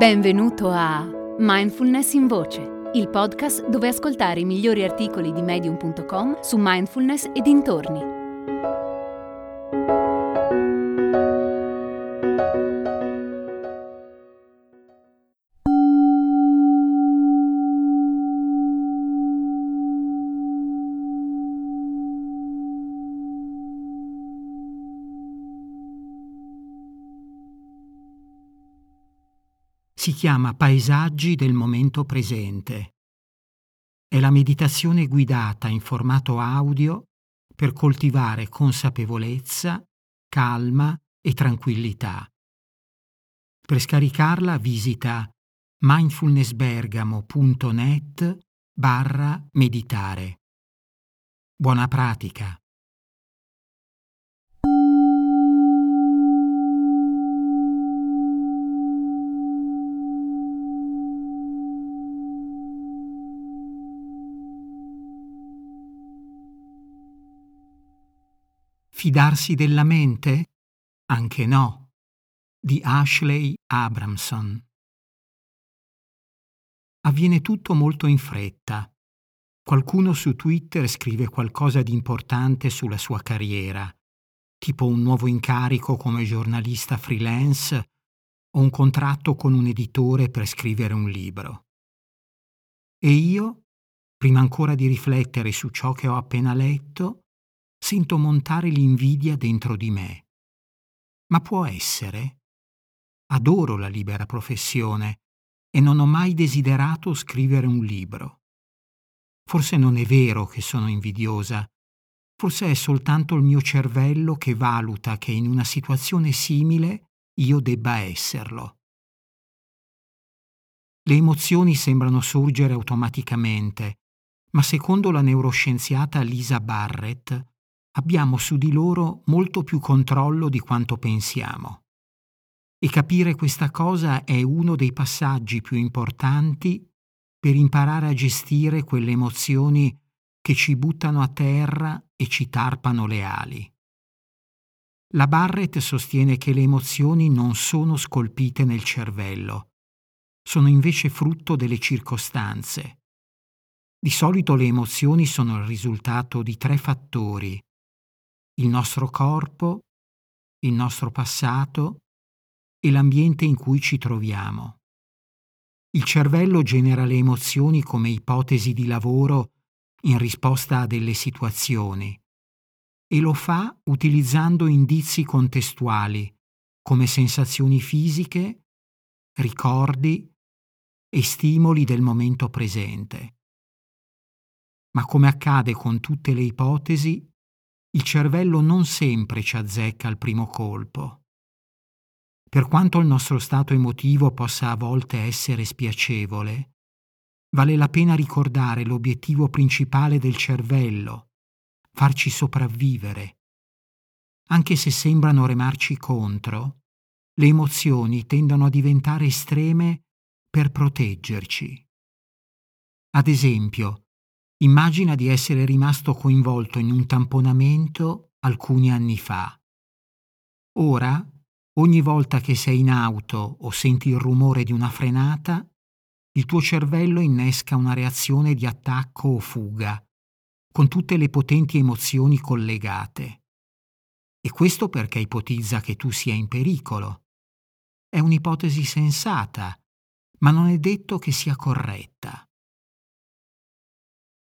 Benvenuto a Mindfulness in Voce, il podcast dove ascoltare i migliori articoli di medium.com su mindfulness e dintorni. Si chiama Paesaggi del momento presente. È la meditazione guidata in formato audio per coltivare consapevolezza, calma e tranquillità. Per scaricarla visita mindfulnessbergamo.net barra meditare. Buona pratica! Fidarsi della mente? Anche no. Di Ashley Abramson. Avviene tutto molto in fretta. Qualcuno su Twitter scrive qualcosa di importante sulla sua carriera, tipo un nuovo incarico come giornalista freelance o un contratto con un editore per scrivere un libro. E io, prima ancora di riflettere su ciò che ho appena letto, sento montare l'invidia dentro di me. Ma può essere? Adoro la libera professione e non ho mai desiderato scrivere un libro. Forse non è vero che sono invidiosa, forse è soltanto il mio cervello che valuta che in una situazione simile io debba esserlo. Le emozioni sembrano sorgere automaticamente, ma secondo la neuroscienziata Lisa Barrett, abbiamo su di loro molto più controllo di quanto pensiamo. E capire questa cosa è uno dei passaggi più importanti per imparare a gestire quelle emozioni che ci buttano a terra e ci tarpano le ali. La Barrett sostiene che le emozioni non sono scolpite nel cervello, sono invece frutto delle circostanze. Di solito le emozioni sono il risultato di tre fattori il nostro corpo, il nostro passato e l'ambiente in cui ci troviamo. Il cervello genera le emozioni come ipotesi di lavoro in risposta a delle situazioni e lo fa utilizzando indizi contestuali come sensazioni fisiche, ricordi e stimoli del momento presente. Ma come accade con tutte le ipotesi, il cervello non sempre ci azzecca al primo colpo. Per quanto il nostro stato emotivo possa a volte essere spiacevole, vale la pena ricordare l'obiettivo principale del cervello, farci sopravvivere. Anche se sembrano remarci contro, le emozioni tendono a diventare estreme per proteggerci. Ad esempio, Immagina di essere rimasto coinvolto in un tamponamento alcuni anni fa. Ora, ogni volta che sei in auto o senti il rumore di una frenata, il tuo cervello innesca una reazione di attacco o fuga, con tutte le potenti emozioni collegate. E questo perché ipotizza che tu sia in pericolo. È un'ipotesi sensata, ma non è detto che sia corretta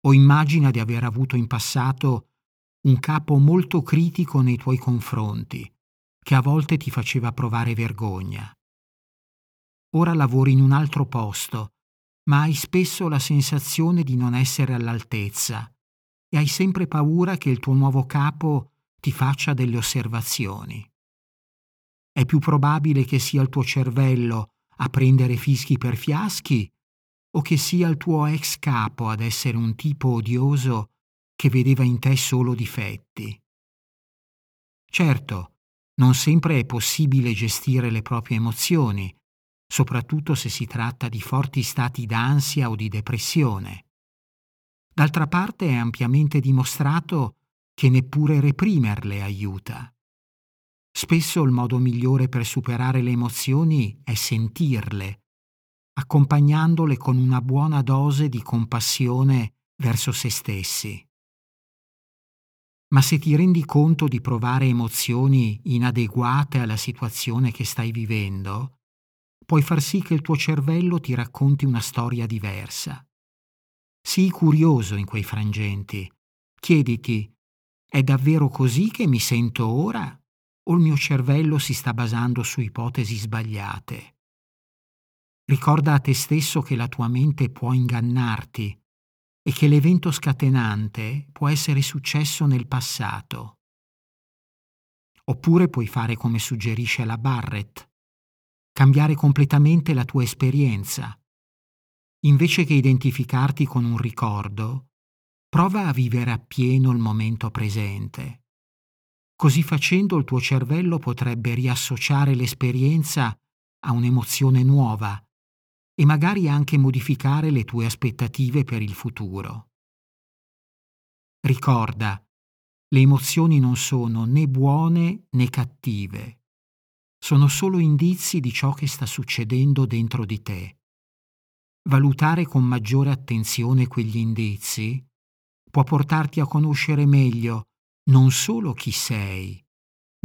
o immagina di aver avuto in passato un capo molto critico nei tuoi confronti, che a volte ti faceva provare vergogna. Ora lavori in un altro posto, ma hai spesso la sensazione di non essere all'altezza e hai sempre paura che il tuo nuovo capo ti faccia delle osservazioni. È più probabile che sia il tuo cervello a prendere fischi per fiaschi o che sia il tuo ex capo ad essere un tipo odioso che vedeva in te solo difetti. Certo, non sempre è possibile gestire le proprie emozioni, soprattutto se si tratta di forti stati d'ansia o di depressione. D'altra parte è ampiamente dimostrato che neppure reprimerle aiuta. Spesso il modo migliore per superare le emozioni è sentirle, accompagnandole con una buona dose di compassione verso se stessi. Ma se ti rendi conto di provare emozioni inadeguate alla situazione che stai vivendo, puoi far sì che il tuo cervello ti racconti una storia diversa. Sii curioso in quei frangenti. Chiediti, è davvero così che mi sento ora o il mio cervello si sta basando su ipotesi sbagliate? Ricorda a te stesso che la tua mente può ingannarti e che l'evento scatenante può essere successo nel passato. Oppure puoi fare come suggerisce la Barrett, cambiare completamente la tua esperienza. Invece che identificarti con un ricordo, prova a vivere appieno il momento presente. Così facendo il tuo cervello potrebbe riassociare l'esperienza a un'emozione nuova e magari anche modificare le tue aspettative per il futuro. Ricorda, le emozioni non sono né buone né cattive, sono solo indizi di ciò che sta succedendo dentro di te. Valutare con maggiore attenzione quegli indizi può portarti a conoscere meglio non solo chi sei,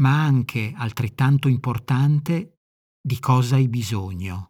ma anche, altrettanto importante, di cosa hai bisogno.